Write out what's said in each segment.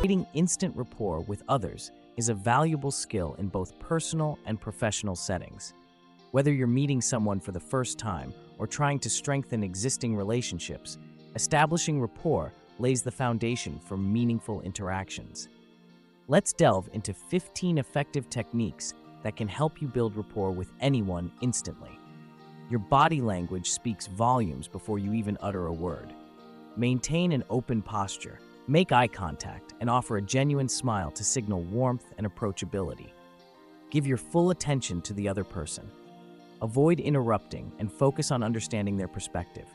Creating instant rapport with others is a valuable skill in both personal and professional settings. Whether you're meeting someone for the first time or trying to strengthen existing relationships, establishing rapport lays the foundation for meaningful interactions. Let's delve into 15 effective techniques that can help you build rapport with anyone instantly. Your body language speaks volumes before you even utter a word. Maintain an open posture, make eye contact, and offer a genuine smile to signal warmth and approachability. Give your full attention to the other person. Avoid interrupting and focus on understanding their perspective.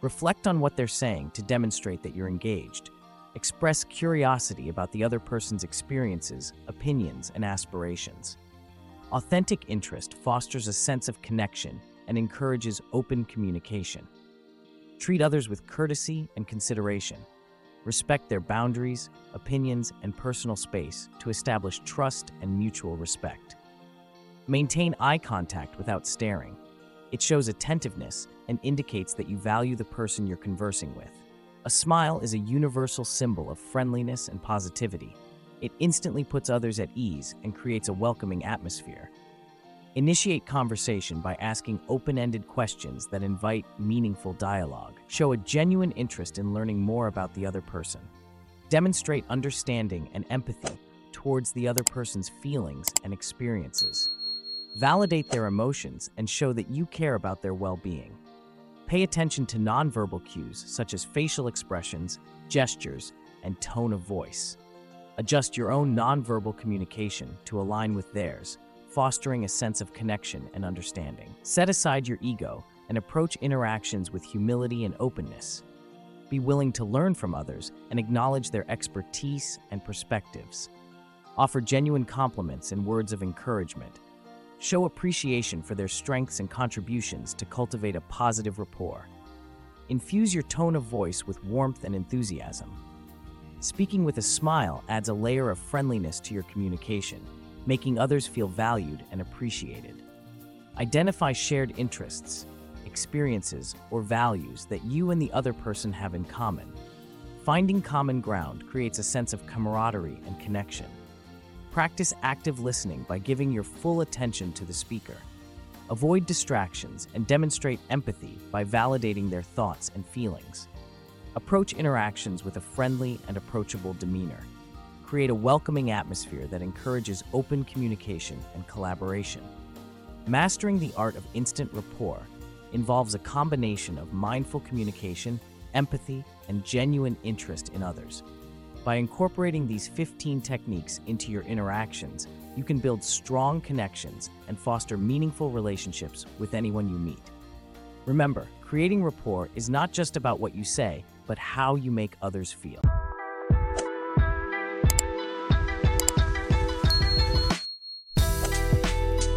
Reflect on what they're saying to demonstrate that you're engaged. Express curiosity about the other person's experiences, opinions, and aspirations. Authentic interest fosters a sense of connection and encourages open communication. Treat others with courtesy and consideration. Respect their boundaries, opinions, and personal space to establish trust and mutual respect. Maintain eye contact without staring. It shows attentiveness and indicates that you value the person you're conversing with. A smile is a universal symbol of friendliness and positivity. It instantly puts others at ease and creates a welcoming atmosphere. Initiate conversation by asking open ended questions that invite meaningful dialogue. Show a genuine interest in learning more about the other person. Demonstrate understanding and empathy towards the other person's feelings and experiences. Validate their emotions and show that you care about their well being. Pay attention to nonverbal cues such as facial expressions, gestures, and tone of voice. Adjust your own nonverbal communication to align with theirs fostering a sense of connection and understanding. Set aside your ego and approach interactions with humility and openness. Be willing to learn from others and acknowledge their expertise and perspectives. Offer genuine compliments and words of encouragement. Show appreciation for their strengths and contributions to cultivate a positive rapport. Infuse your tone of voice with warmth and enthusiasm. Speaking with a smile adds a layer of friendliness to your communication making others feel valued and appreciated. Identify shared interests, experiences, or values that you and the other person have in common. Finding common ground creates a sense of camaraderie and connection. Practice active listening by giving your full attention to the speaker. Avoid distractions and demonstrate empathy by validating their thoughts and feelings. Approach interactions with a friendly and approachable demeanor create a welcoming atmosphere that encourages open communication and collaboration. Mastering the art of instant rapport involves a combination of mindful communication, empathy, and genuine interest in others. By incorporating these 15 techniques into your interactions, you can build strong connections and foster meaningful relationships with anyone you meet. Remember, creating rapport is not just about what you say, but how you make others feel.